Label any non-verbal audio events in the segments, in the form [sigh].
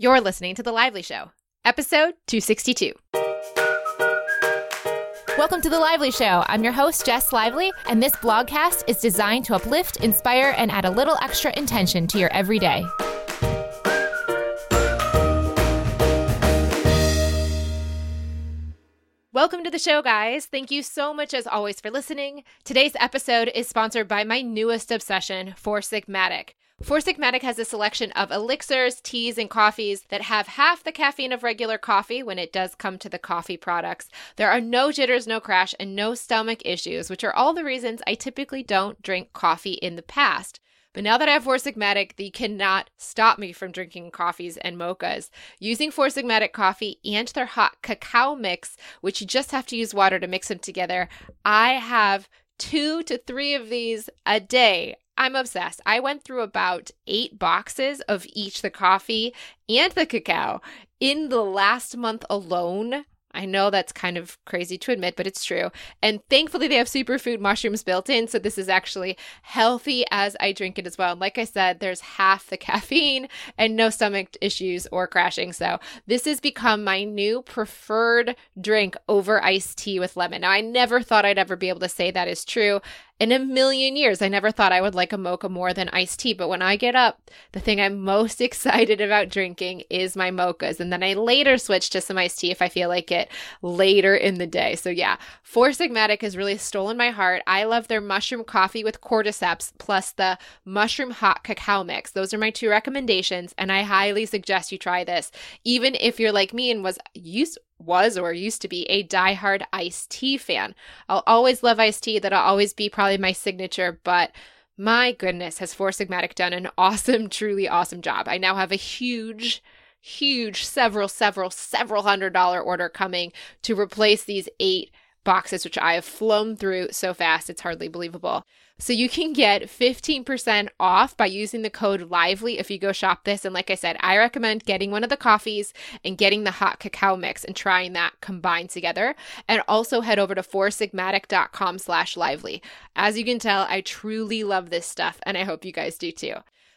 You're listening to The Lively Show, episode 262. Welcome to The Lively Show. I'm your host, Jess Lively, and this blogcast is designed to uplift, inspire, and add a little extra intention to your everyday. Welcome to the show, guys. Thank you so much, as always, for listening. Today's episode is sponsored by my newest obsession, Four Sigmatic. Four Sigmatic has a selection of elixirs, teas, and coffees that have half the caffeine of regular coffee when it does come to the coffee products. There are no jitters, no crash, and no stomach issues, which are all the reasons I typically don't drink coffee in the past. But now that I have Four Sigmatic, they cannot stop me from drinking coffees and mochas. Using Four Sigmatic coffee and their hot cacao mix, which you just have to use water to mix them together, I have two to three of these a day. I'm obsessed. I went through about eight boxes of each the coffee and the cacao in the last month alone. I know that's kind of crazy to admit, but it's true. And thankfully, they have superfood mushrooms built in. So this is actually healthy as I drink it as well. And like I said, there's half the [laughs] caffeine and no stomach issues or crashing. So this has become my new preferred drink over iced tea with lemon. Now, I never thought I'd ever be able to say that is true in a million years. I never thought I would like a mocha more than iced tea, but when I get up, the thing I'm most [laughs] excited about drinking is my mochas. And then I later switch to some iced tea if I feel like it later in the day. So yeah, Four Sigmatic has really stolen my heart. I love their mushroom coffee with cordyceps plus the mushroom hot cacao mix. Those are my two recommendations, and I highly suggest you try this. Even if you're like me and was used was or used to be a diehard iced tea fan. I'll always love iced tea. That'll always be probably my signature, but my goodness, has Four Sigmatic done an [laughs] awesome, truly awesome job. I now have a huge, huge, several, several, several hundred dollar order coming to replace these eight boxes, which I have flown through so fast, it's hardly believable. So you can get 15% off by using the code LIVELY if you go shop this. And like I said, I recommend getting one of the coffees and getting the hot cacao mix and trying that combined together. And also head over to foursigmatic.com slash lively. As you can tell, I truly love this stuff and I hope you guys do too.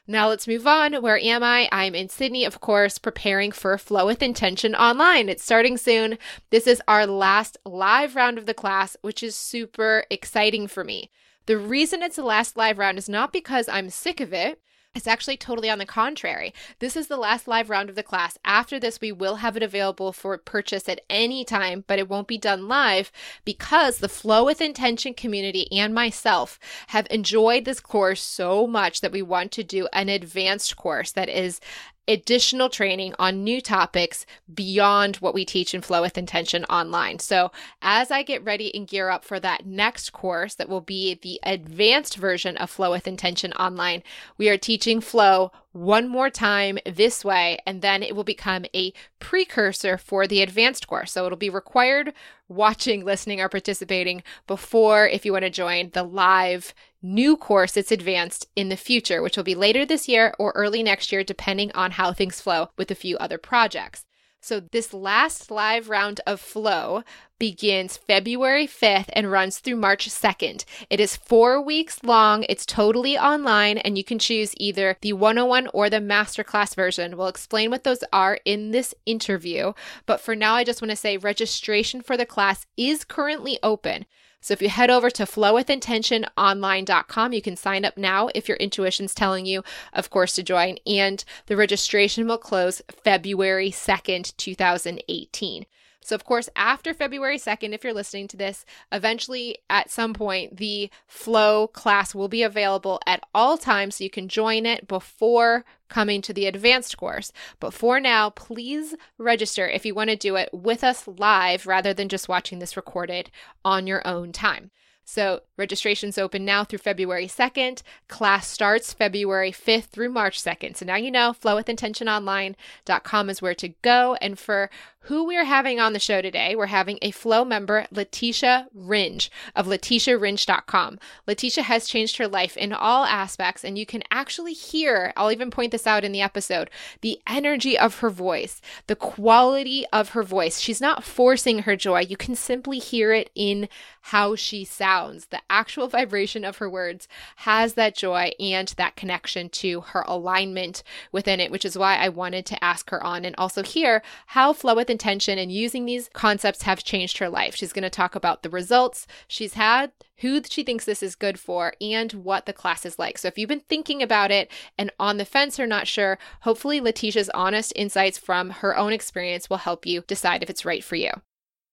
Now let's move on. Where am I? I'm in Sydney, of course, preparing for Flow with Intention online. It's starting soon. This is our last live round of the class, which is super exciting for me. The reason it's the last live round is not because I'm sick of it. It's actually totally on the contrary. This is the last live round of the class. After this, we will have it available for purchase at any time, but it won't be done live because the Flow with Intention community and myself have enjoyed this course so much that we want to do an advanced course that is additional training on new topics beyond what we teach in Flow with Intention online. So, as I get ready and gear up for that next course that will be the advanced version of Flow with Intention online, we are teaching Flow one more time this way, and then it will become a precursor for the advanced course. So it'll be required watching, listening, or participating before if you want to join the live new course that's advanced in the future, which will be later this year or early next year, depending on how things flow with a few other projects. So, this last live round of Flow begins February 5th and runs through March 2nd. It is four weeks long, it's totally online, and you can choose either the 101 or the masterclass version. We'll explain what those are in this interview. But for now, I just want to say registration for the class is currently open. So if you head over to flowwithintentiononline.com, you can sign up now if your intuition's telling you, of course, to join. And the registration will close February 2nd, 2018. So, of course, after February 2nd, if you're listening to this, eventually at some point, the Flow class will be available at all times. So you can join it before coming to the advanced course. But for now, please register if you want to do it with us live rather than just watching this recorded on your own time. So registration's open now through February 2nd. Class starts February 5th through March 2nd. So now you know flowwithintentiononline.com is where to go. And for who we're having on the show today, we're having a Flow member, Leticia Ringe of leticiaringe.com. Leticia has changed her life in all aspects, and you can actually hear, I'll even point this out in the episode, the energy of her voice, the quality of her voice. She's not forcing her joy. You can simply hear it in how she sounds the actual vibration of her words has that joy and that connection to her alignment within it, which is why I wanted to ask her on and also hear how flow with intention and using these concepts have changed her life. She's going to talk about the results she's had, who she thinks this is good for, and what the class is like. So if you've been thinking about it and on the fence or not sure, hopefully Leticia's honest insights from her own experience will help you decide if it's right for you.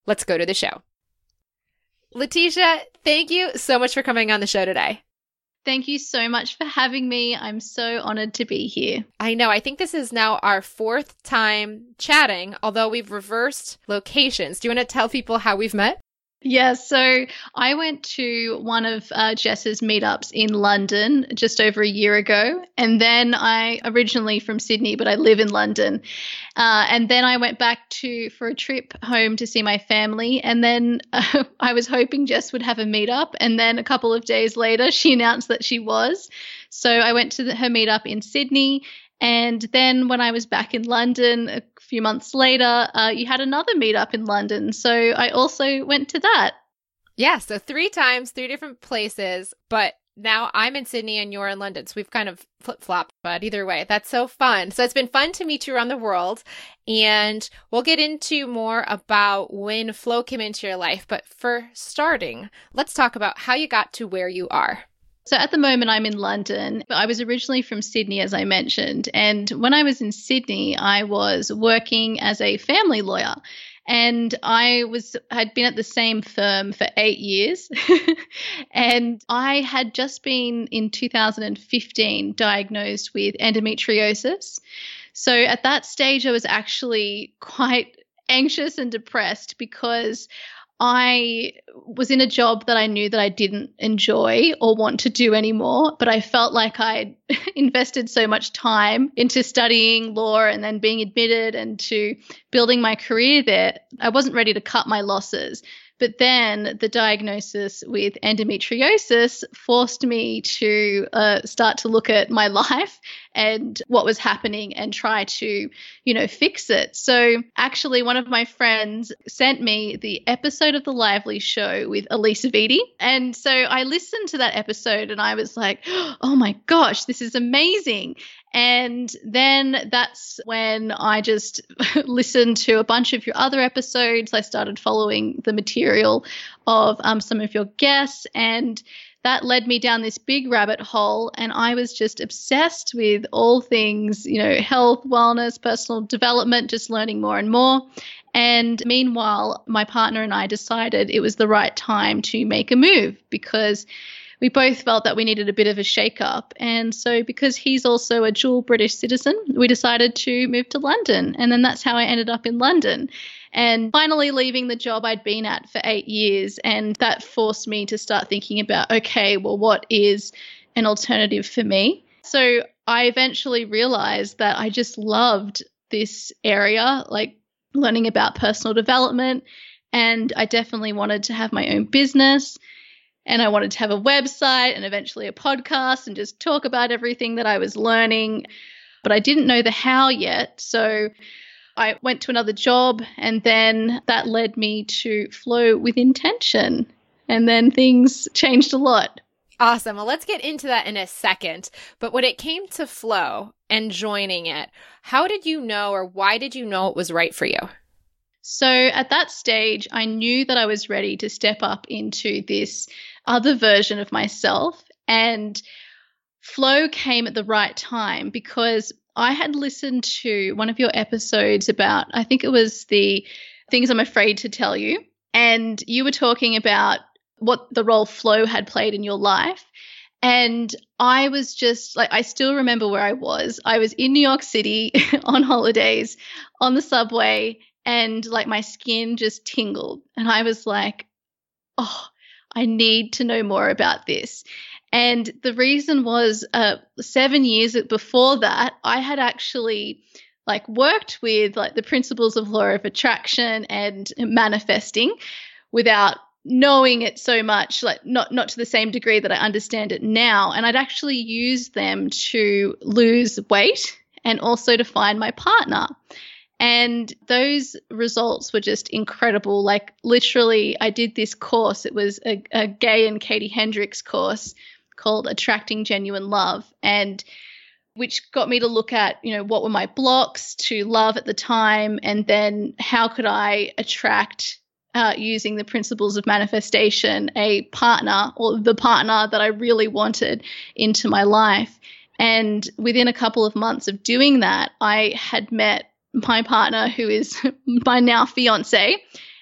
Let's go to the show. Leticia, thank you so much for coming on the show today. Thank you so much for having me. I'm so honored to be here. I know. I think this is now our fourth time chatting, although we've reversed locations. Do you want to tell people how we've met? Yeah, so I went to one of uh, Jess's meetups in London just over a year ago. And then I originally from Sydney, but I live in London. Uh, and then I went back to for a trip home to see my family. And then uh, [laughs] I was hoping Jess would have a meetup. And then a couple of days later, she announced that she was. So I went to the, her meetup in Sydney. And then when I was back in London a few months later, uh, you had another meetup in London. So I also went to that. Yeah, so three times, three different places, but now I'm in Sydney and you're in London. So we've kind of flip flopped, but either way, that's so fun. So it's been fun to meet you around the world. And we'll get into more about when flow came into your life. But for starting, let's talk about how you got to where you are. So at the moment, I'm in London. I was originally from Sydney, as I mentioned. And when I was in Sydney, I was working as a family lawyer. And I was had been at the same firm for eight years, [laughs] and I had just been in 2015 diagnosed with endometriosis. So at that stage, I was actually quite [laughs] anxious and depressed because I was in a job that I knew that I didn't enjoy or want to do anymore, but I felt like I'd [laughs] invested so much time into studying law and then being admitted and to building my career there. I wasn't ready to cut my losses. But then the diagnosis with endometriosis forced me to uh, start to look at my [laughs] life and what was happening and try to, you know, fix it. So actually, one of my friends sent me the episode of The Lively Show with Alisa Vitti. And so I listened to that episode and I was like, [gasps] oh my gosh, this is amazing. And then that's when I just [laughs] listened to a bunch of your other episodes. I started following the material of um, some of your guests, and that led me down this big rabbit hole. And I was just obsessed with all things, you know, health, wellness, personal development, just learning more and more. And meanwhile, my partner and I decided it was the right time to make a move because we both felt that we needed a bit of a shake up. And so, because he's also a dual British citizen, we decided to move to London. And then that's how I ended up in London. And finally, leaving the job I'd been at for eight years. And that forced me to start thinking about okay, well, what is an alternative for me? So, I eventually realized that I just loved this area, like learning about personal development. And I definitely wanted to have my own business and I wanted to have a website and eventually a podcast and just talk about everything that I was learning. But I didn't know the how yet. So I went to another job, and then that led me to flow with intention. And then things changed a lot. Awesome. Well, let's get into that in a second. But when it came to flow and joining it, how did you know or why did you know it was right for you? So at that stage, I knew that I was ready to step up into this other version of myself. And flow came at the right time because I had listened to one of your episodes about, I think it was the things I'm afraid to tell you. And you were talking about what the role flow had played in your life. And I was just like, I still remember where I was. I was in New York City [laughs] on holidays on the subway, and like my skin just tingled. And I was like, oh, I need to know more about this. And the reason was uh, seven years before that, I had actually like worked with like the principles of law of attraction and manifesting without knowing it so much like not not to the same degree that I understand it now and I'd actually used them to lose weight and also to find my partner And those results were just incredible. Like, literally, I did this course. It was a, a Gay and Katie Hendricks course called Attracting Genuine Love. And which got me to look at, you know, what were my blocks to love at the time, and then how could I attract uh, using the principles of manifestation a partner or the partner that I really wanted into my life. And within a couple of months of doing that, I had met my partner, who is [laughs] my now fiance.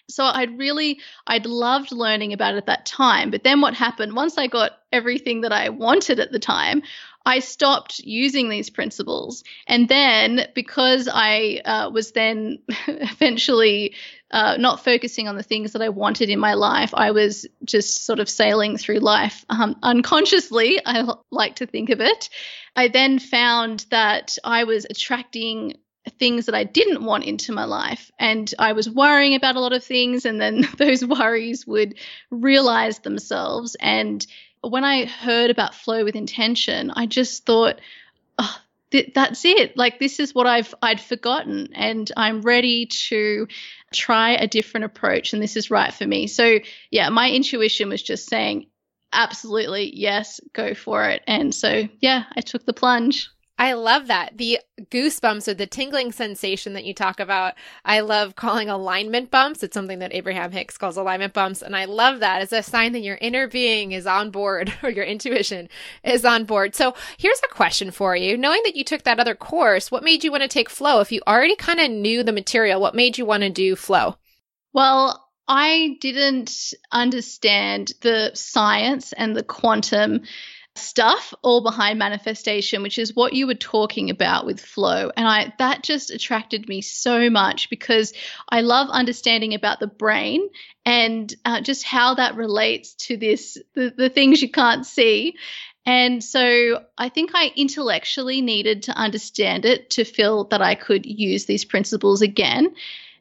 So I'd really, I'd loved learning about it at that time. But then what happened once I got everything that I wanted at the time, I stopped using these principles. And then because I uh, was then [laughs] eventually uh, not focusing on the things that I wanted in my life, I was just sort of sailing through life um, unconsciously, I like to think of it. I then found that I was attracting things that I didn't want into my life. And I was worrying about a lot of things, and then [laughs] those worries would realize themselves. And when I heard about flow with intention, I just thought, oh, th- that's it. Like this is what I've I'd forgotten, and I'm ready to try a different approach, and this is right for me. So yeah, my intuition was just saying, absolutely yes, go for it. And so yeah, I took the plunge. I love that. The goosebumps or the tingling sensation that you talk about, I love calling alignment bumps. It's something that Abraham Hicks calls alignment bumps. And I love that as a sign that your inner being is on board [laughs] or your intuition is on board. So here's a question for you. Knowing that you took that other course, what made you want to take flow? If you already kind of knew the material, what made you want to do flow? Well, I didn't understand the science and the quantum stuff all behind manifestation which is what you were talking about with flow and i that just attracted me so much because i love understanding about the brain and uh, just how that relates to this the, the things you can't see and so I think I intellectually needed to understand it to feel that I could use these principles again.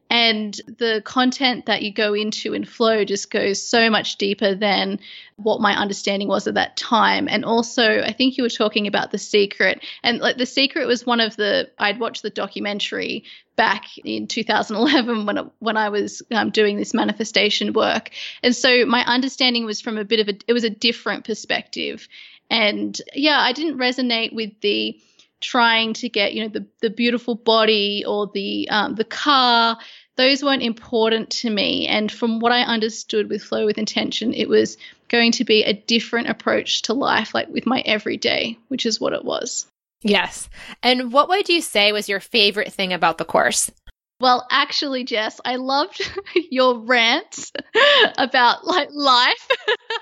And the content that you go into in flow just goes so much deeper than what my understanding was at that time. And also, I think you were talking about The Secret. And like The Secret was one of the, I'd watched the documentary back in 2011 when, when I was um, doing this manifestation work. And so my understanding was from a bit of a, it was a different perspective. And yeah, I didn't resonate with the, trying to get you know the the beautiful body or the um, the car those weren't important to me. And from what i understood with flow with intention it was going to be a different approach to life like with my everyday which is what it was. Yes. And what would you say was your favorite thing about the course well, actually, Jess, I loved [laughs] your rant [laughs] about like life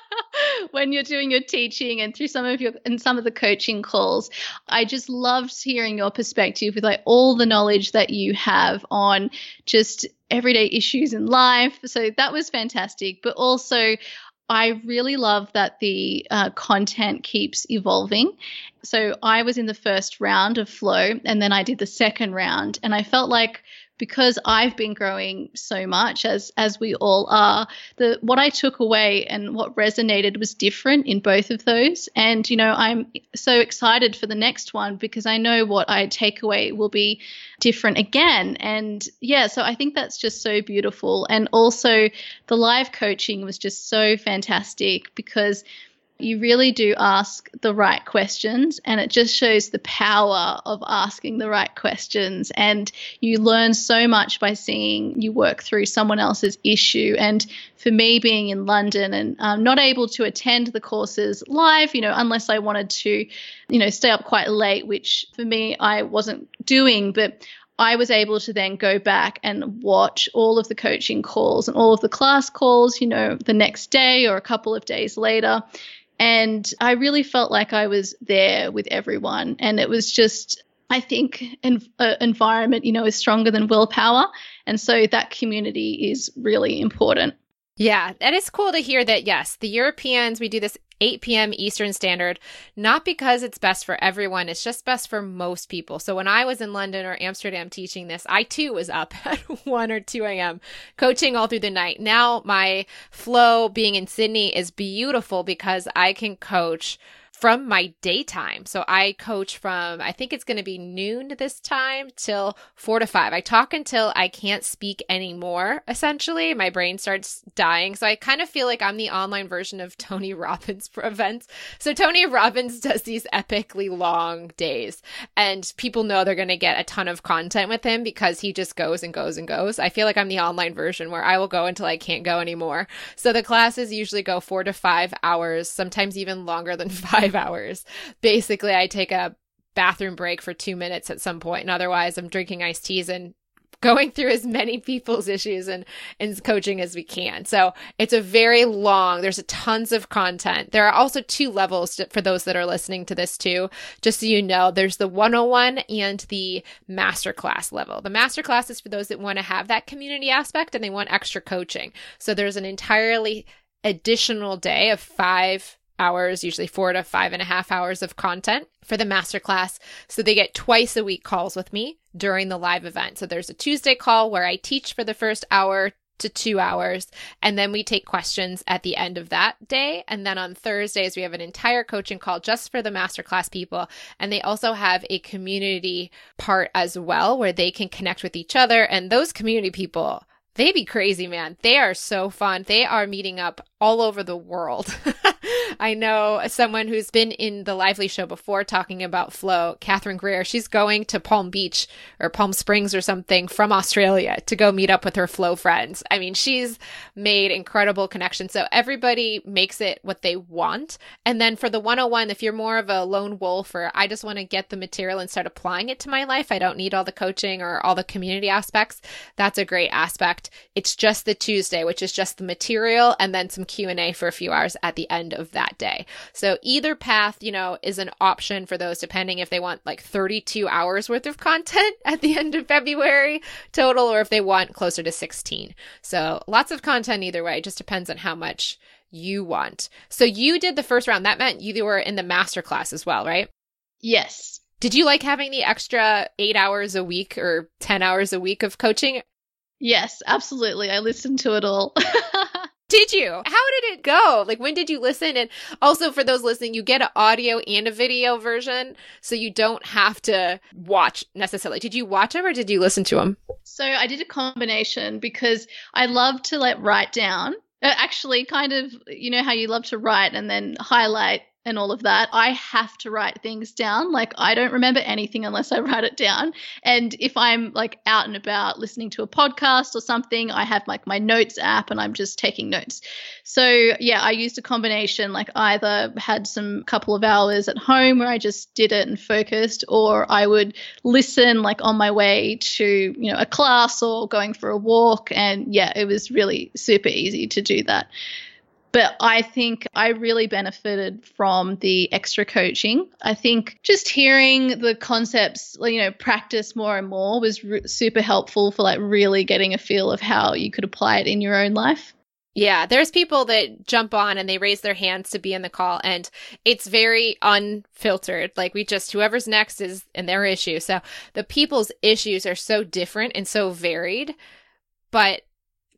[laughs] when you're doing your teaching and through some of your and some of the coaching calls. I just loved hearing your perspective with like all the knowledge that you have on just everyday issues in life. So that was fantastic. But also, I really love that the uh, content keeps evolving. So I was in the first round of flow and then I did the second round and I felt like because I've been growing so much as as we all are, the what I took away and what resonated was different in both of those. And you know, I'm so excited for the next one because I know what I take away will be different again. And yeah, so I think that's just so beautiful. And also the live coaching was just so fantastic because you really do ask the right questions and it just shows the power of asking the right questions and you learn so much by seeing you work through someone else's issue and for me being in london and um, not able to attend the courses live you know unless i wanted to you know stay up quite late which for me i wasn't doing but I was able to then go back and watch all of the coaching calls and all of the class calls, you know, the next day or a couple of days later. And I really felt like I was there with everyone. And it was just, I think, an uh, environment, you know, is stronger than willpower. And so that community is really important. Yeah, and it's cool to hear that, yes, the Europeans, we do this 8 p.m. Eastern Standard, not because it's best for everyone, it's just best for most people. So when I was in London or Amsterdam teaching this, I too was up [laughs] at 1 or 2 a.m. coaching all through the night. Now my flow being in Sydney is beautiful because I can coach from my daytime. So I coach from, I think it's going to be noon this time till four to five. I talk until I can't speak anymore, essentially. My brain starts dying. So I kind of feel like I'm the online version of Tony [laughs] Robbins for events. So Tony Robbins does these epically long days, and people know they're going to get a ton of content with him because he just goes and goes and goes. I feel like I'm the online version where I will go until I can't go anymore. So the classes usually go four to five hours, sometimes even longer than [laughs] five five hours. Basically, I take a bathroom break for two minutes at some point, and otherwise, I'm drinking iced teas and going [laughs] through as many people's issues and, and coaching as we can. So it's a very long, there's tons of content. There are also two levels to, for those that are listening to this too. Just so you know, there's the 101 and the masterclass level. The masterclass is for those that want to have that community aspect and they want extra coaching. So there's an entirely additional day of five hours, usually four to five and a half hours of content for the masterclass. So they get twice a week calls with me during the live event. So there's a Tuesday call where I teach for the first hour to two hours. And then we take questions at the end of that day. And then on Thursdays, we have an entire coaching call just for the masterclass people. And they also have a community part as well where they can connect with each other. And those community people, they be crazy, man. They are so fun. They are meeting up all over the world. [laughs] I know someone who's been in the Lively show before talking about flow, Catherine Greer. She's going to Palm Beach or Palm Springs or something from Australia to go meet up with her flow friends. I mean, she's made incredible connections. So everybody makes it what they want. And then for the 101, if you're more of a lone wolf or I just want to get the material and start applying it to my life, I don't need all the coaching or all the community aspects. That's a great aspect. It's just the Tuesday, which is just the material and then some Q&A for a few hours at the end of that day. So either path, you know, is an option for those depending if they want like 32 hours worth of content [laughs] at the end of February total or if they want closer to 16. So lots of content either way, it just depends on how much you want. So you did the first round. That meant you were in the master class as well, right? Yes. Did you like having the extra eight hours a week or 10 hours a week of coaching? Yes, absolutely. I listened to it all. [laughs] Did you? How did it go? Like, when did you listen? And also, for those listening, you get an audio and a video version, so you don't have to watch necessarily. Did you watch them or did you listen to them? So, I did a combination because I love to like write down. Uh, actually, kind of, you know how you love to write and then highlight and all of that, I have to write things down. Like I don't remember anything unless I [laughs] write it down. And if I'm like out and about listening to a podcast or something, I have like my notes app and I'm just taking notes. So yeah, I used a combination like either had some couple of hours at home where I just did it and focused or I would listen like on my way to, you know, a class or going for a walk and yeah, it was really super easy to do that. But I think I really benefited from the extra coaching. I think just hearing the concepts, you know, practice more and more was super helpful for like really getting a feel of how you could apply it in your own life. Yeah, there's people that jump on and they raise their hands to be in the call, and it's very unfiltered. Like, we just, whoever's next is in their issue. So the people's issues are so different and so varied, but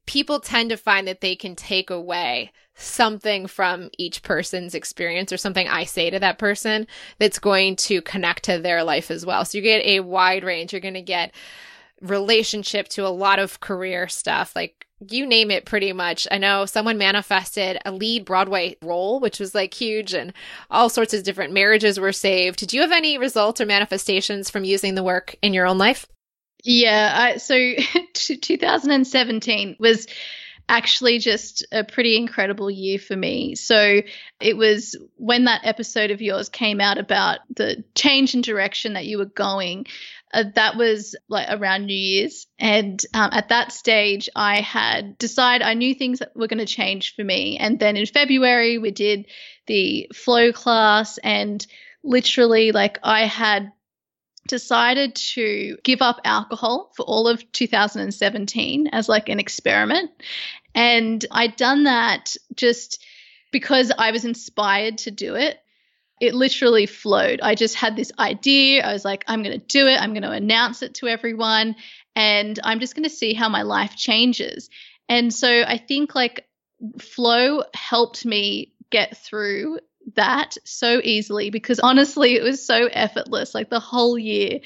people tend to find that they can take away something from each person's experience or something I say to that person that's going to connect to their life as well. So you get a wide range. You're going to get relationship to a lot of career stuff, like you name it pretty much. I know someone manifested a lead Broadway role, which was like huge, and all sorts of different marriages were saved. Did you have any results or manifestations from using the work in your own life? Yeah, I, so [laughs] 2017 was actually just a pretty incredible year for me. So it was when that episode of yours came out about the change in direction that you were going. Uh, that was like around New Year's. And um, at that stage, I had decided I knew things were going to change for me. And then in February, we did the flow class, and literally, like, I had decided to give up alcohol for all of 2017 as like an experiment. And I'd done that just because I was inspired to do it. It literally flowed. I just had this idea. I was like, I'm going to do it. I'm going to announce it to everyone. And I'm just going to see how my life changes. And so I think like flow helped me get through that so easily because honestly, it was so effortless, like the whole year.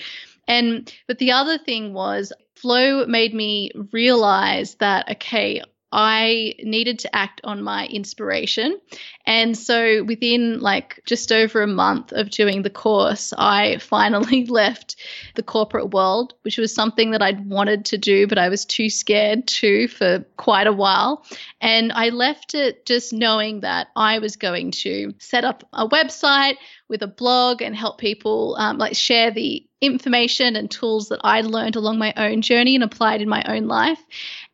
And but the other thing was flow made me realize that okay, I needed to act on my inspiration. And so within like just over a month of doing the course, I [laughs] finally left the corporate world, which was something that I'd wanted to do, but I was too scared to for quite a while. And I left it just knowing that I was going to set up a website with a blog and help people um, like share the information and tools that I learned along my own journey and applied in my own life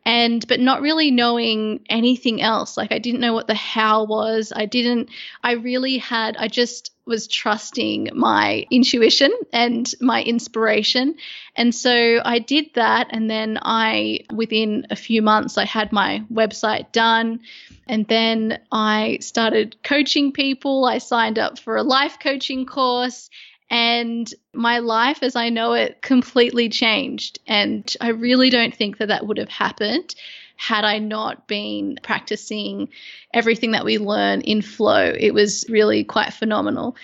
and but not really knowing anything else. Like i didn't know what the how was. I didn't i really had i just was trusting my intuition and my inspiration. And so i did that and then i within a few months i had my website done. And then i started coaching people. I signed up for a life coaching course and my life as I know it completely changed. And I really don't think that that would have happened had I not been practicing everything that we learn in flow. It was really quite phenomenal.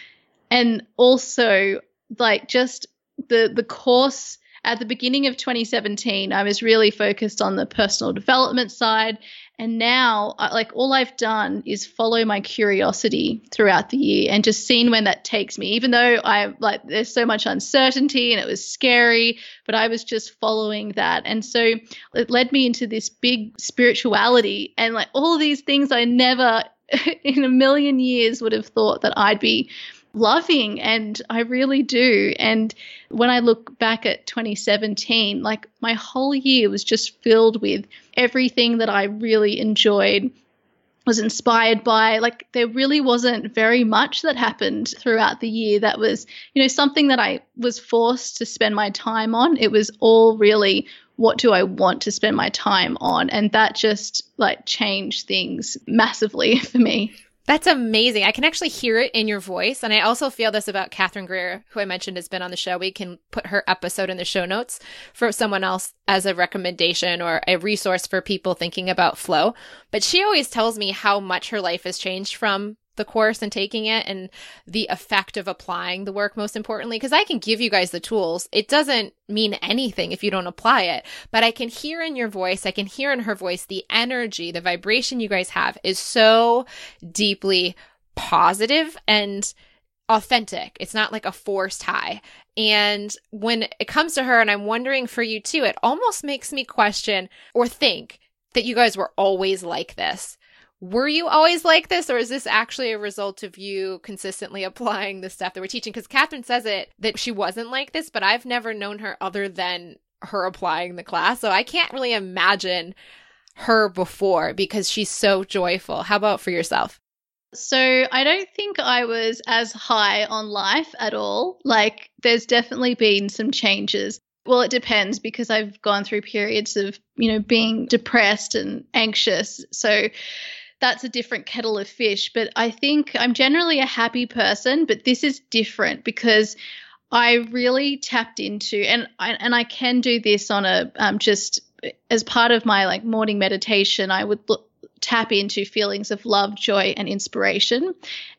And also, like, just the, the course at the beginning of 2017, I was really focused on the personal development side and now, like, all I've done is follow my curiosity throughout the year and just seen when that takes me. Even though I like, there's so much uncertainty and it was scary, but I was just following that. And so it led me into this big spirituality and like all these things I never [laughs] in a million years would have thought that I'd be loving and I really do. And when I look back at 2017, like my whole year was just filled with everything that I really enjoyed was inspired by like there really wasn't very much that happened throughout the year that was you know something that I was forced to spend my time on. It was all really what do I want to spend my time on? And that just like changed things massively [laughs] for me that's amazing. I can actually hear it in your voice. And I also feel this about Catherine Greer, who I mentioned has been on the show. We can put her episode in the show notes for someone else as a recommendation or a resource for people thinking about flow. But she always tells me how much her life has changed from the course and taking it and the effect of applying the work most importantly because I can give you guys the tools. It doesn't mean anything if you don't apply it, but I can hear in your voice, I can hear in her voice the energy, the vibration you guys have is so deeply positive and authentic. It's not like a forced high. And when it comes to her and I'm wondering for you too, it almost makes me question or think that you guys were always like this were you always like this or is this actually a result of you consistently [laughs] applying the stuff that we're teaching because catherine says it that she wasn't like this but i've never known her other than her applying the class so i can't really imagine her before because she's so joyful how about for yourself so I don't think I was as high on life at all. Like there's definitely been some changes. Well, it depends because I've gone through periods of, you know, being depressed and anxious. So that's a different kettle of fish. But I think I'm generally a happy person, but this is different because I really tapped into and I, and I can do this on a um, just as part of my like morning meditation. I would look, tap into feelings of love, joy, and inspiration.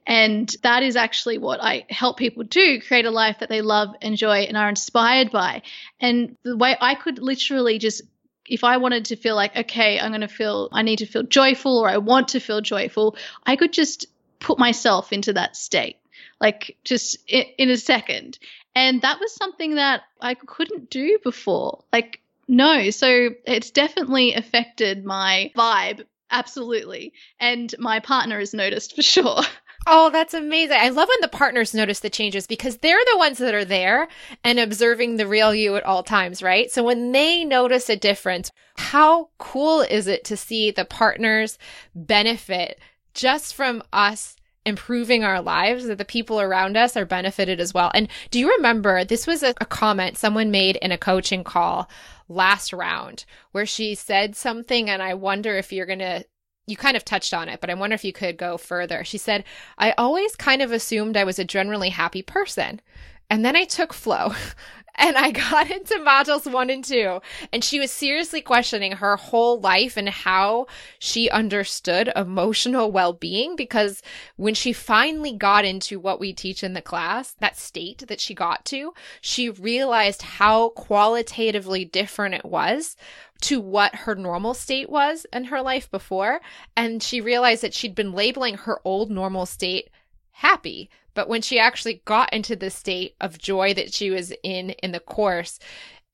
And that is actually what I help people do create a life that they love, enjoy, and are inspired by. And the way I could literally just if I wanted to feel like, okay, I'm going to feel, I need to feel joyful or I want to feel joyful, I could just put myself into that state, like just in, in a second. And that was something that I couldn't do before. Like, no. So it's definitely affected my vibe. Absolutely. And my partner has noticed for [laughs] sure. Oh, that's amazing. I love when the partners notice the changes because they're the ones that are there and observing the real you at all times, right? So when they notice a difference, how cool is it to see the partners benefit just from us improving our lives that the people around us are benefited as well. And do you remember this was a, a comment someone made in a coaching call last round where she said something and I wonder if you're going to you kind of touched on it, but I wonder if you could go further. She said, I always kind of assumed I was a generally happy person. And then I took flow [laughs] and I got [laughs] into modules one and two, and she was seriously questioning her whole life and how she understood emotional well being. Because when she finally got into what we teach in the class, that state that she got to, she realized how qualitatively different it was to what her normal state was in her life before. And she realized that she'd been labeling her old normal state happy but when she actually got into the state of joy that she was in in the course,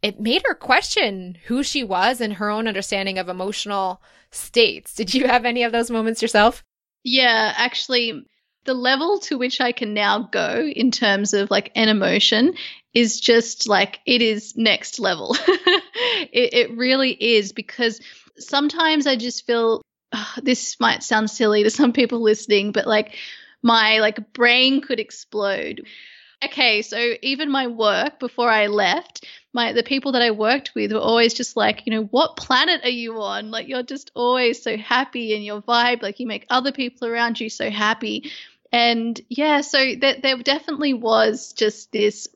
it made her question who she was and her own understanding of emotional states. Did you have any of those moments yourself? Yeah, actually, the level to which I can now go in terms of like an emotion is just like it is next level. [laughs] it, it, really is because sometimes I just feel oh, this might sound silly to some people listening, but like my like brain could explode. Okay, so even my work before I left, my the people that I worked with were always just like, you know, what planet are you on? Like you're just always so happy in your vibe, like you make other people around you so happy. And yeah, so there, there definitely was just this,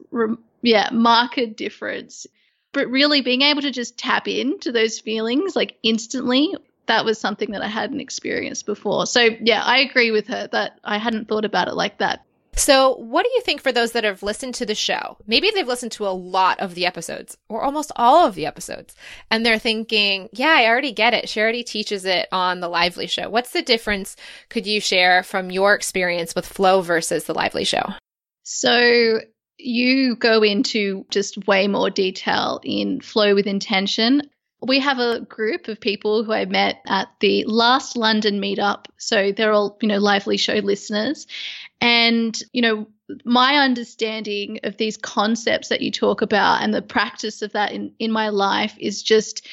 yeah, marked difference. But really being able to just tap into those feelings like instantly that was something that I hadn't experienced before. So, yeah, I agree with her that I hadn't thought about it like that. So, what do you think for those that have listened to the show? Maybe they've listened to a lot of the episodes or almost all of the episodes, and they're thinking, yeah, I already get it. She already teaches it on the Lively Show. What's the difference? Could you share from your experience with Flow versus the Lively Show? So, you go into just way more detail in Flow with Intention we have a group of people who I met at the last London meetup. So they're all, you know, lively show listeners. And, you know, my understanding of these concepts that you talk about and the practice of that in, in my life is just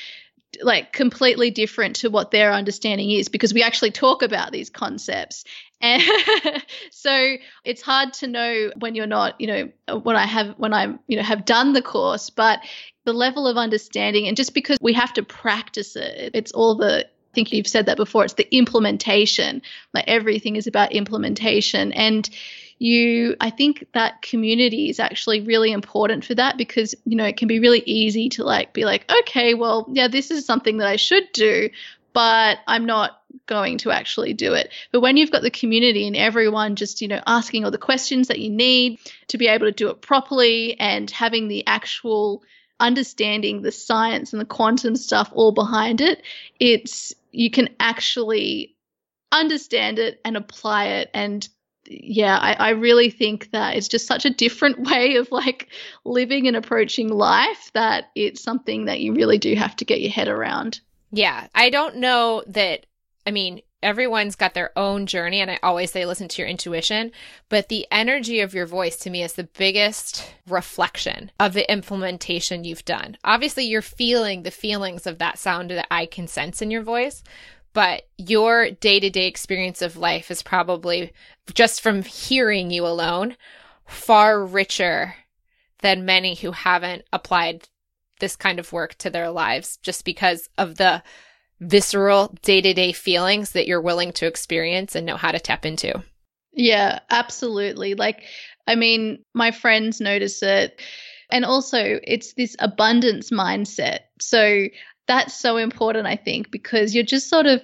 like completely different to what their understanding is because we actually talk about these concepts and [laughs] so it's hard to know when you're not you know when i have when i you know have done the course but the level of understanding, and just because we have to practice it, it's all the I think you've said that before. It's the implementation. Like everything is about implementation. And you, I think that community is actually really important for that because, you know, it can be really easy to like be like, okay, well, yeah, this is something that I should do, but I'm not going to actually do it. But when you've got the community and everyone just, you know, asking all the questions that you need to be able to do it properly and having the actual understanding the science and the quantum stuff all behind it, it's you can actually understand it and apply it and yeah, I, I, really think that it's just such a different [laughs] way of like living and approaching life that it's something that you really do have to get your head around. Yeah. I don't know that, I mean, everyone's got their own journey and i always say listen to your intuition but the energy of your voice to me is the biggest reflection of the implementation you've done. Obviously you're feeling the feelings of that sound that i can sense in your voice but your day-to-day experience of life is probably just from hearing you alone far richer than many who haven't applied this kind of work to their lives just because of the visceral day to day feelings that you're willing to experience and know how to tap into. Yeah, absolutely. Like, I mean, my friends notice it. And also, it's this abundance mindset. So that's so important, I think, because you're just sort of,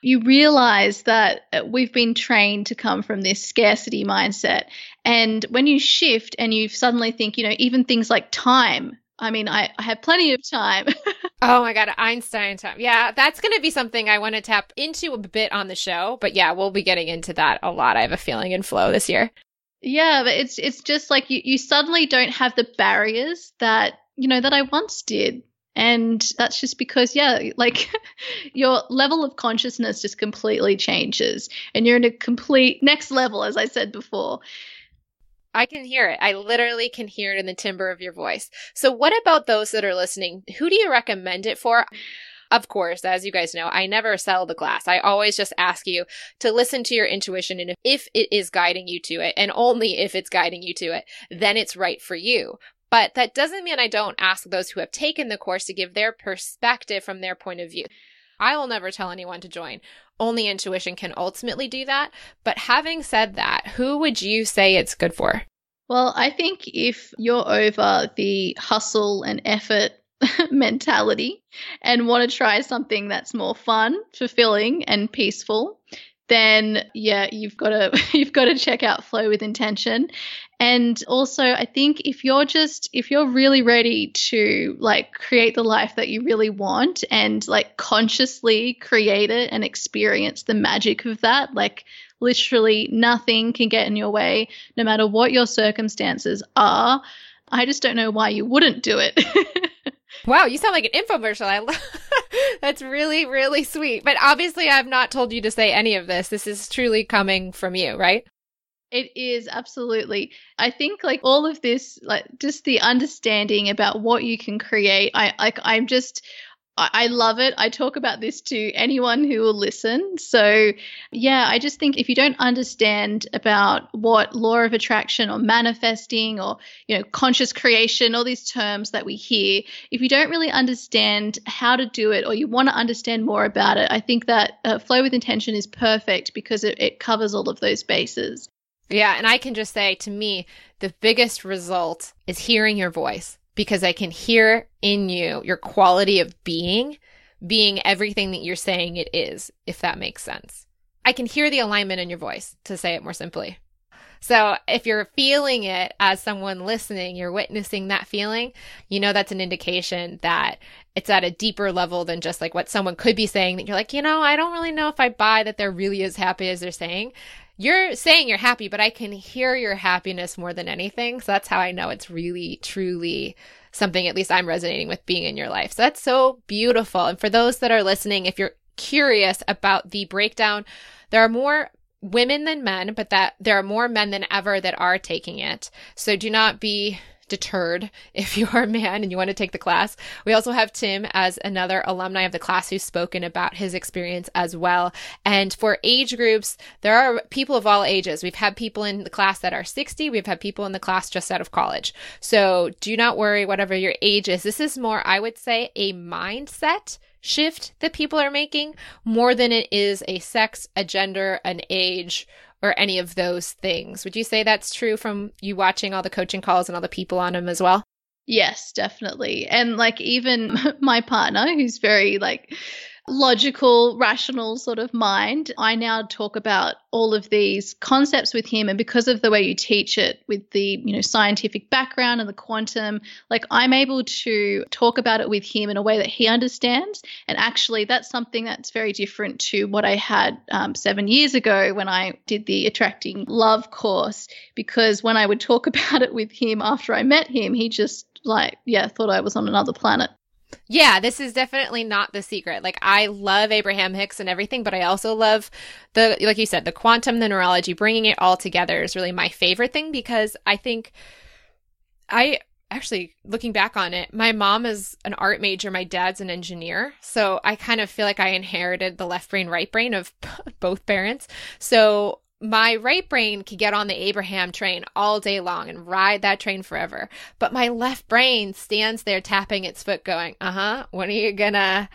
you realize that we've been trained to come from this scarcity mindset. And when you shift and you suddenly think, you know, even things like time, I mean, I, I have plenty of time. [laughs] oh my God, Einstein time. Yeah, that's going to be something I want to tap into a bit on the show. But yeah, we'll be getting into that a lot. I have a feeling in flow this year. Yeah, but it's it's just like you, you suddenly don't have the barriers that you know that I once did. And that's just because, yeah, like [laughs] your level of consciousness just completely changes and you're in a complete next level, as I said before. I can hear it. I literally can hear it in the timbre of your voice. So, what about those that are listening? Who do you recommend it for? Of course, as you guys know, I never sell the class. I always just ask you to listen to your intuition. And if it is guiding you to it, and only if it's guiding you to it, then it's right for you. But that doesn't mean I don't ask those who have taken the course to give their perspective from their point of view. I will never tell anyone to join. Only intuition can ultimately do that. But having said that, who would you say it's good for? Well, I think if you're over the hustle and effort [laughs] mentality and want to try something that's more fun, fulfilling, and peaceful, then yeah, you've got to [laughs] you've got to check out Flow with Intention. And also, I think if you're just if you're really ready to like create the life that you really want and like consciously create it and experience the magic of that, like literally nothing can get in your way no matter what your circumstances are. I just don't know why you wouldn't do it. [laughs] Wow, you sound like an infomercial. I love [laughs] [laughs] That's really really sweet. But obviously I've not told you to say any of this. This is truly coming from you, right? It is absolutely. I think like all of this like just the understanding about what you can create. I like I'm just I love it. I talk about this to anyone who will listen. So, yeah, I just think if you don't understand about what law of attraction or manifesting or, you know, conscious creation, all these terms that we hear, if you don't really understand how to do it or you want to understand more about it, I think that uh, Flow with Intention is perfect because it, it covers all of those bases. Yeah. And I can just say to me, the biggest result is hearing your voice because I can hear in you your quality of being being everything that you're saying it is, if that makes sense. I can hear the alignment in your voice, to say it more simply. So if you're feeling it as someone listening, you're witnessing that feeling, you know that's an indication that it's at a deeper level than just like what someone could be saying that you're like, you know, I don't really know if I buy that they're really as happy as they're saying you're saying you're happy, but I can hear your happiness more than anything. So that's how I know it's really, truly something at least I'm resonating with being in your life. So that's so beautiful. And for those that are listening, if you're curious about the breakdown, there are more women than men, but that there are more men than ever that are taking it. So do not be deterred [laughs] if you are a man and you want to take the class. We also have Tim as another alumni of the class who's spoken about his experience as well. And for age groups, there are people of all ages. We've had people in the class that are 60, we've had people in the class just out of college. So do not worry, whatever your age is. This is more, I would say, a mindset shift that people are making more than it is a sex, a gender, an age, or any of those things. Would you say that's true from you watching all the coaching calls and all the people on them as well? Yes, definitely. And like even [laughs] my partner who's very like logical, rational sort of mind, I now talk about all of these concepts with him. And because of the way you teach it with the, you know, scientific background and the quantum, like I'm able to talk about it with him in a way that he understands. And actually, that's something that's very different to what I had um, seven years ago when I did the Attracting Love course. Because when I would talk [laughs] about it with him after I met him, he just like, yeah, thought I was on another planet. Yeah, this is definitely not the secret. Like I love Abraham Hicks and everything, but I also love the like you said, the quantum, the neurology, bringing it all together is really my favorite thing because I think I actually looking back on it, my mom is an art major, my dad's an engineer. So I kind of feel like I inherited the left brain, right brain of [laughs] both parents. So my right brain can get on the Abraham train all day long and ride that train forever. But my left brain stands there tapping its foot, going, uh huh, when are you gonna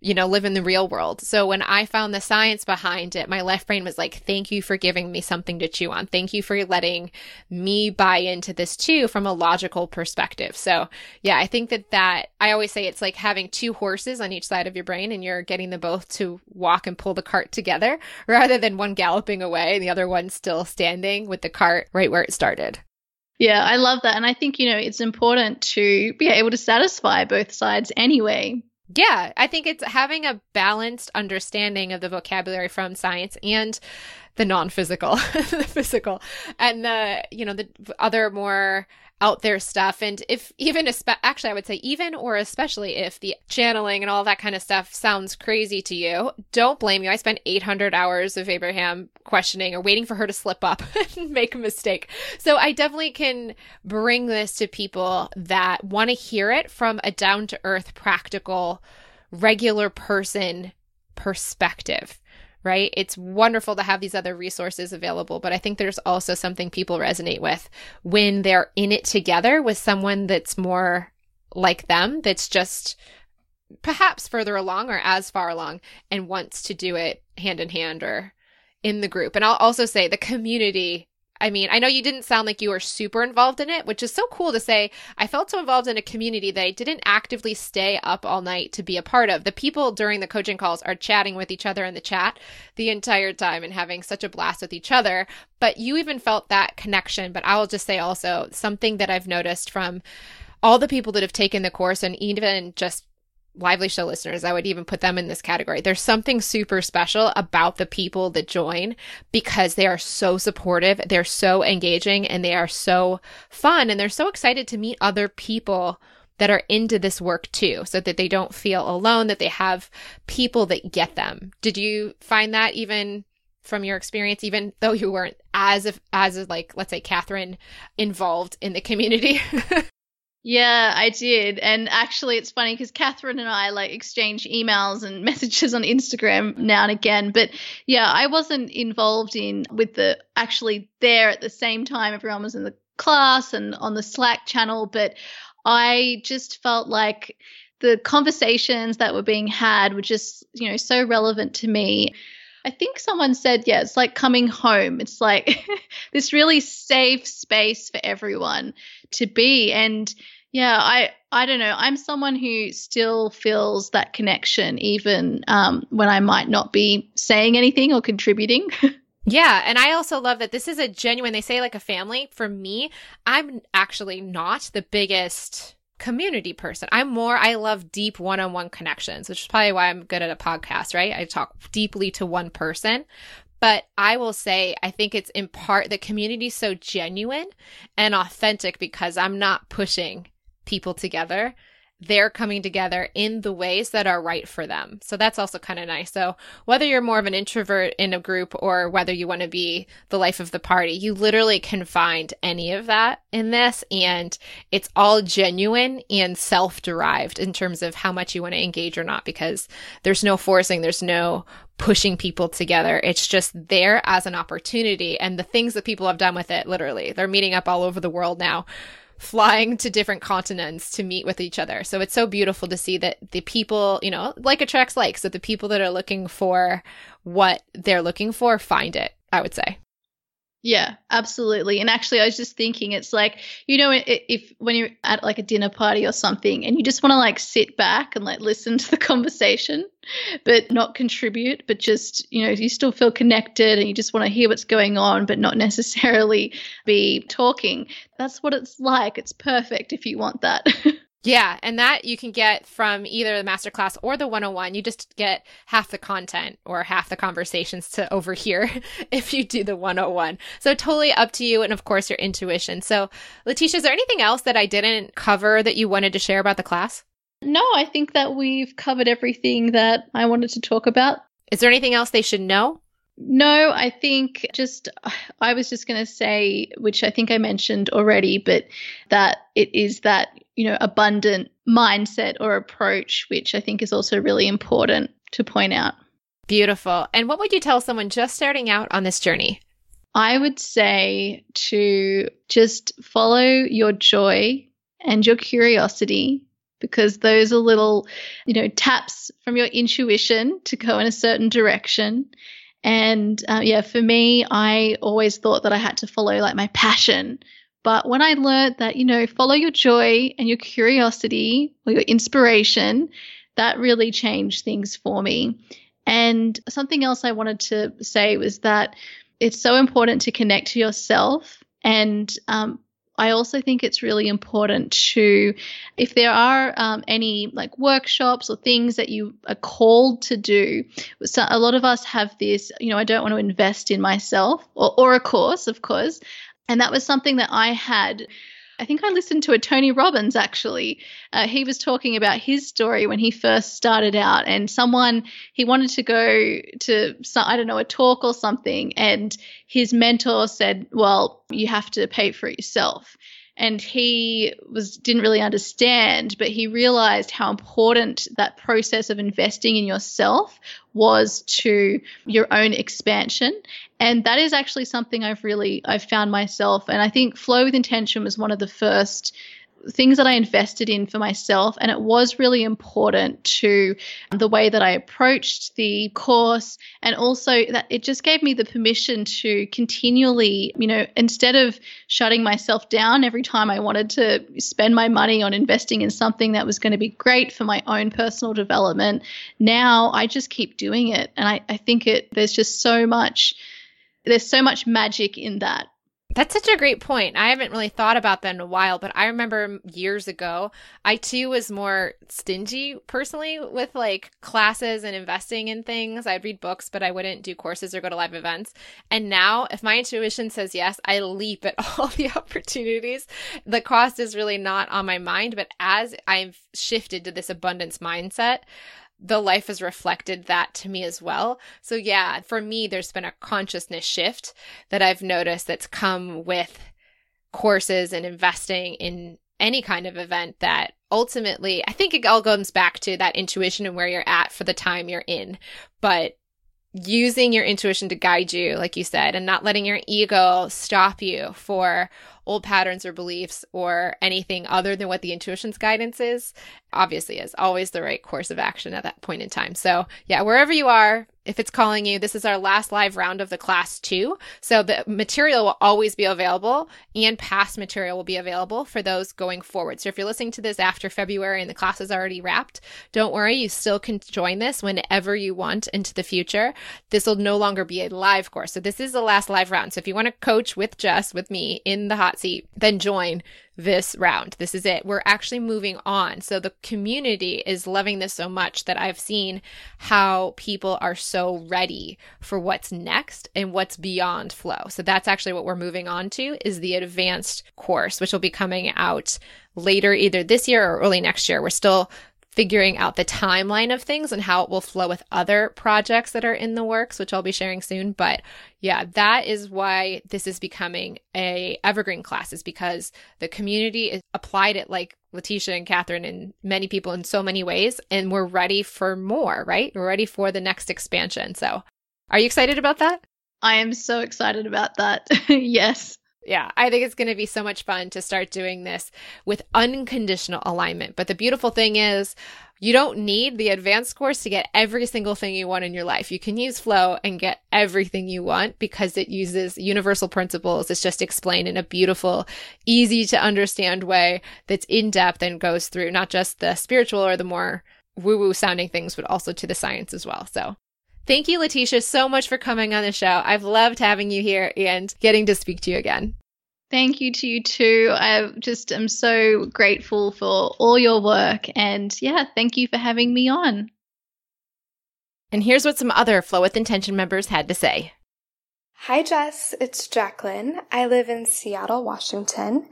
you know, live in the real world. So when I found the science behind it, my left brain was like, thank you for giving me something to chew on. Thank you for letting me buy into this too from a logical perspective. So yeah, I think that that, I always say it's like having two horses on each side of your brain and you're getting them both to walk and pull the cart together [laughs] rather than one galloping away and the other one still standing with the cart right where it started. Yeah, I love that. And I think, you know, it's important to be able to satisfy both sides anyway. Yeah, I think it's having a balanced understanding of the vocabulary from science and the non-physical, [laughs] the physical, and the you know the other more out there stuff. And if even espe- actually, I would say even or especially if the channeling and all that kind of stuff sounds crazy to you, don't blame you. I spent 800 hours of Abraham questioning or waiting for her to slip up [laughs] and make a mistake. So I definitely can bring this to people that want to hear it from a down to earth, practical, regular person perspective right? It's wonderful to have these other resources available, but I think there's also something people resonate with when they're in it together with someone that's more like them, that's just perhaps further along or as far along and wants to do it hand in hand or in the group. And I'll also say the community I mean, I know you didn't sound like you were super involved in it, which is so cool to say. I felt so involved in a community that I didn't actively stay up all night to be a part of. The people during the coaching calls are chatting with each other in the chat the entire time and having such a blast with each other. But you even felt that connection. But I will just say also something that I've noticed from all the people that have taken the course and even just Lively Show listeners, I would even put them in this category. There's something super special about the people that join because they are so supportive, they're so engaging, and they are so fun, and they're so excited to meet other people that are into this work too, so that they don't feel alone, that they have people that get them. Did you find that even from your experience, even though you weren't as if, as like let's say Catherine involved in the community? [laughs] Yeah, I did. And actually, it's funny because Catherine and I like exchange emails and [laughs] messages on Instagram now and again. But yeah, I wasn't involved in with the actually there at the same time. Everyone was in the class and on the Slack channel. But I just felt like the conversations that were being had were just, you know, so relevant to me. I think someone said, yeah, it's like coming home. It's like [laughs] this really safe space for everyone to be. And yeah, I I don't know. I'm someone who still feels that connection even um, when I might not be saying anything or contributing. [laughs] Yeah, and I also love that this is a genuine. They say like a family. For me, I'm actually not the biggest community person. I'm more I love deep one-on-one connections, which is probably why I'm good at a podcast, right? I talk deeply to one person. But I will say, I think it's in part the community so genuine and authentic because I'm not pushing people together they're coming together in the ways that are right for them. So that's also kind of nice. So whether you're more of an introvert in a group or whether you want to be the life of the party, you literally can find any of that in this. And it's all genuine and self derived in terms of how much you want to engage or not, because there's no forcing, there's no pushing people together. It's just there as an opportunity. And the things that people have done with it, literally, they're meeting up all over the world now flying to different continents to meet with each other. So it's so beautiful to see that the people, you know, like attracts like, so the people that are looking for what they're looking for find it, I would say. Yeah, absolutely. And actually, I was just thinking, it's like you know, if when you're at like a dinner party or something, and you just want to like sit back and like listen to the [laughs] conversation, but not contribute, but just you know, you still feel connected and you just want to hear what's going on, but not [laughs] necessarily be talking. That's what it's like. It's perfect if you want that. [laughs] Yeah, and that you can get from either the masterclass or the 101. You just get half the content or half the conversations to overhear [laughs] if you do the 101. So totally up to you and of course your intuition. So Leticia, is there anything else that I didn't cover that you wanted to share about the class? No, I think that we've covered everything that I wanted to talk about. Is there anything else they should know? No, I think just I was just going to say, which I think I mentioned already, but that it is that, you know, abundant mindset or approach, which I think is also really important to point out. Beautiful. And what would you tell someone just starting out on this journey? I would say to just follow your joy and your curiosity because those are little, you know, taps from your intuition to go in a certain direction and uh, yeah, for me, I always thought that I had to follow like my passion. But when I learned that, you know, follow your joy and your curiosity or your inspiration, that really changed things for me. And something else I wanted to say was that it's so important to connect to yourself and um, I also think it's really important to, if there are um, any like workshops or things that you are called to do, so a lot of us have this, you know, I don't want to invest in myself or, or a course, of course. And that was something that I had I think I listened to a Tony Robbins actually. Uh, he was talking about his story when he first started out, and someone he wanted to go to, I don't know, a talk or something, and his mentor said, "Well, you have to pay for it yourself." And he was didn't really understand but he realized how important that process of investing in yourself was to your own expansion. And that is actually something i've really i've found myself. And i think flow with intention was one of the first things that I invested in for myself. And it was really important to the way that I approached the course. And also that it just gave me the permission to continually, you know, instead of shutting myself down every time I wanted to spend my money on investing in something that was going to be great for my own personal development, now I just keep doing it. And I, I think it, there's just so much, there's so much magic in that that's such a great point. I haven't really thought about that in a while, but I remember years ago, I too was more stingy personally with like classes and investing in things. I'd read books, but I wouldn't do courses or go to live events. And now, if my intuition says yes, I leap at [laughs] all the opportunities. The cost is really not on my mind, but as I've shifted to this abundance mindset, the life has reflected that to me as well. So yeah, for me, there's been a consciousness shift that I've noticed that's come with courses and investing in any kind of event that ultimately, I think it all comes back to that intuition and where you're at for the time you're in. But using your intuition to guide you, like you said, and not letting your ego stop you for old patterns or beliefs or anything other than what the intuition's guidance is, obviously is always the right course of action at that point in time. So, yeah, wherever you are, if it's calling you, this is our last live round of the class too. So the material will always be available and past material will be available for those going forward. So if you're listening to this after February and the class is already wrapped, don't worry. You still can join this whenever you want into the future. This will no longer be a live course. So this is the last live round. So if you want to coach with Jess, with me in the hot seat, then join this round. This is it. We're actually moving on. So the community is loving this so much that I've seen how people are so ready for what's next and what's beyond flow. So that's actually what we're moving on to is the advanced course, which will be coming out later either this year or early next year. We're still figuring out the timeline of things and how it will flow with other projects that are in the works, which I'll be sharing soon. But yeah, that is why this is becoming a evergreen class is because the community applied it like Leticia and Catherine and many people in so many ways. And we're ready for more, right? We're ready for the next expansion. So are you excited about that? I am so excited about that. [laughs] yes. Yeah, I think it's going to be so much fun to start doing this with unconditional alignment. But the beautiful thing is, you don't need the advanced course to get every single thing you want in your life. You can use flow and get everything you want because it uses universal principles. It's just explained in a beautiful, easy to understand way that's in depth and goes through not just the spiritual or the more woo woo sounding things, but also to the science as well. So Thank you, Leticia, so much for coming on the show. I've loved having you here and getting to speak to you again. Thank you to you too. I just am so grateful for all your work. And yeah, thank you for having me on. And here's what some other Flow with Intention members had to say. Hi, Jess. It's Jacqueline. I live in Seattle, Washington.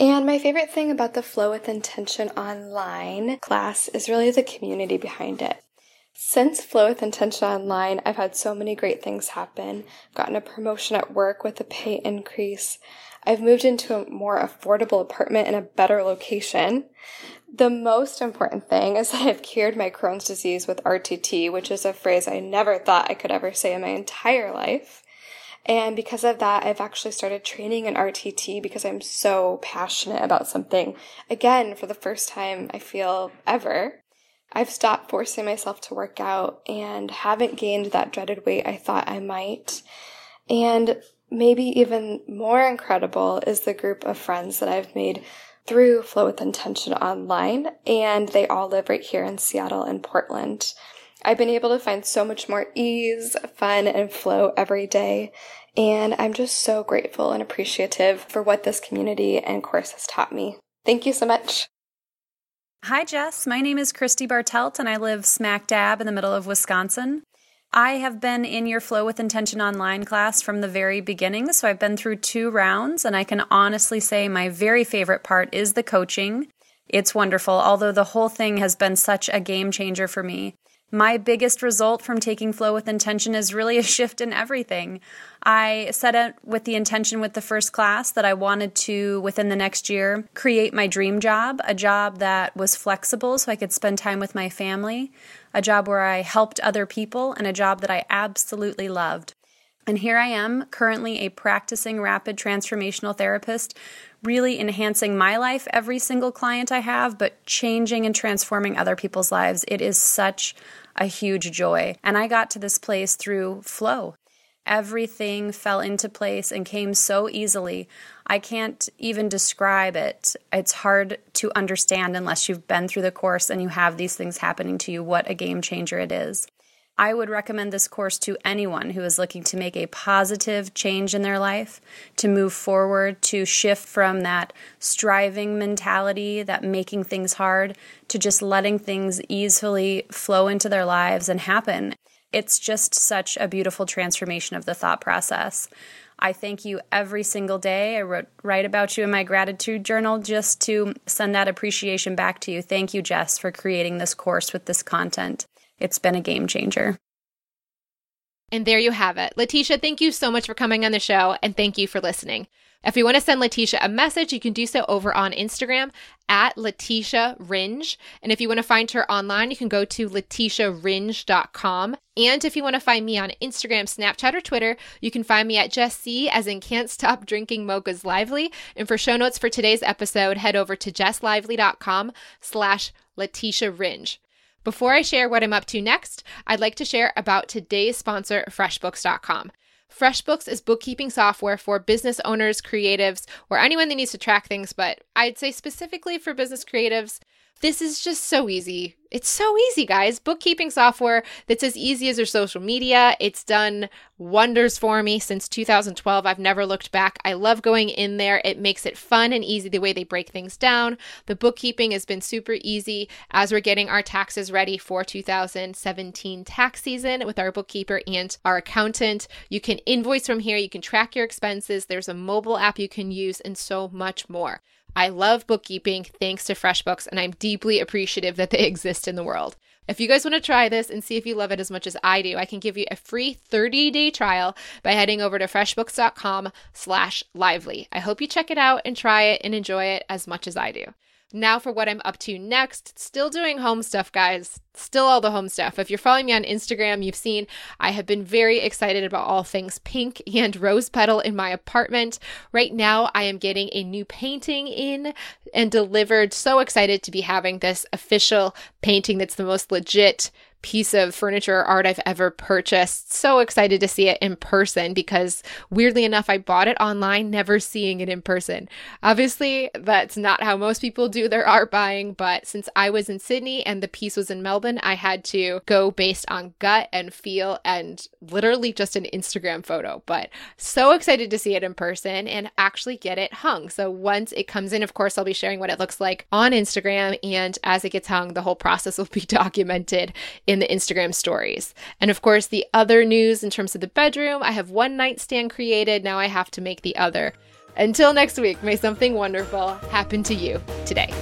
And my favorite thing about the Flow with Intention online class is really the community behind it. Since Flow with Intention Online, I've had so many great things happen. I've gotten a promotion at work with a pay increase. I've moved into a more affordable apartment in a better location. The most important thing is [laughs] that I've cured my Crohn's disease with RTT, which is a phrase I never thought I could ever say in my entire life. And because of that, I've actually started training in RTT because I'm so passionate about something. Again, for the first time, I feel ever. I've stopped forcing myself to work out and haven't gained that dreaded weight I thought I might. And maybe even more incredible is the group of friends that I've made through Flow with Intention online, and they all live right here in Seattle and Portland. I've been able to find so much more ease, fun, and flow every day, and I'm just so grateful and appreciative for what this community and course has taught me. Thank you so much. Hi, Jess. My name is Christy Bartelt, and I live smack dab in the middle of Wisconsin. I have been in your Flow with Intention online class from the very beginning. So I've been through two rounds, and I can honestly say my very favorite part is the coaching. It's wonderful, although the whole thing has been such a game changer for me. My biggest result from taking Flow with Intention is really a shift in everything. I set out with the intention with the first class that I wanted to, within the next year, create my dream job, a job that was flexible so I could spend time with my family, a job where I helped other people, and a job that I absolutely loved. And here I am, currently a practicing rapid transformational therapist, really enhancing my life every single client I have, but changing and transforming other people's lives. It is such a huge joy. And I got to this place through flow. Everything fell into place and came so easily. I can't even describe it. It's hard to understand unless you've been through the course and you have these things happening to you, what a game changer it is. I would recommend this course to anyone who is looking to make a positive change in their life, to move forward, to shift from that striving mentality, that making things hard, to just letting things easily flow into their lives and happen. It's just such a beautiful transformation of the thought process. I thank you every single day. I wrote write about you in my gratitude journal just to send that appreciation back to you. Thank you, Jess, for creating this course with this content. It's been a game changer. And there you have it. Leticia, thank you so much for coming on the show and thank you for listening. If you want to send Leticia a message, you can do so over on Instagram at Leticia Ringe. And if you want to find her online, you can go to leticiaringe.com. And if you want to find me on Instagram, Snapchat, or Twitter, you can find me at Jess C, as in Can't Stop Drinking Mocha's Lively. And for show notes for today's episode, head over to jesslively.com slash Leticia Ringe. Before I share what I'm up to next, I'd like to share about today's sponsor, FreshBooks.com. FreshBooks is bookkeeping software for business owners, creatives, or anyone that needs to track things, but I'd say specifically for business creatives, this is just so easy. It's so easy, guys. Bookkeeping software that's as easy as your social media. It's done wonders for me since 2012. I've never looked back. I love going in there. It makes it fun and easy the way they break things down. The bookkeeping has been super easy as we're getting our taxes ready for 2017 tax season with our bookkeeper and our accountant. You can invoice from here, you can track your expenses. There's a mobile app you can use, and so much more. I love bookkeeping thanks to FreshBooks, and I'm deeply appreciative that they [laughs] exist in the world. If you guys want to try this and see if you love it as much as I do, I can give you a free 30-day trial by heading over to freshbooks.com slash lively. I hope you check it out and try it and enjoy it as much as I do. Now for what I'm up to next. Still doing home stuff, guys. Still all the home stuff. If you're following me on Instagram, you've seen I have been very excited about all things pink [laughs] and rose petal in my apartment. Right now, I am getting a new painting in and delivered. So excited to be having this official painting that's the most legit piece of furniture or art I've ever purchased. So excited to see it in person because weirdly enough, I bought it online, never seeing it in person. Obviously, that's not how most people do their art buying, but since I was in Sydney and the piece was in Melbourne, I had to go based on gut and feel and literally just an Instagram photo. But so excited to see it in person and actually get it hung. So once it comes in, of course, I'll be sharing what it looks like on Instagram. And as it gets hung, the whole process will be [laughs] documented in the Instagram stories. And of course, the other news in terms of the bedroom, I have one nightstand created. Now I have to make the other. Until next week, may something wonderful happen to you today.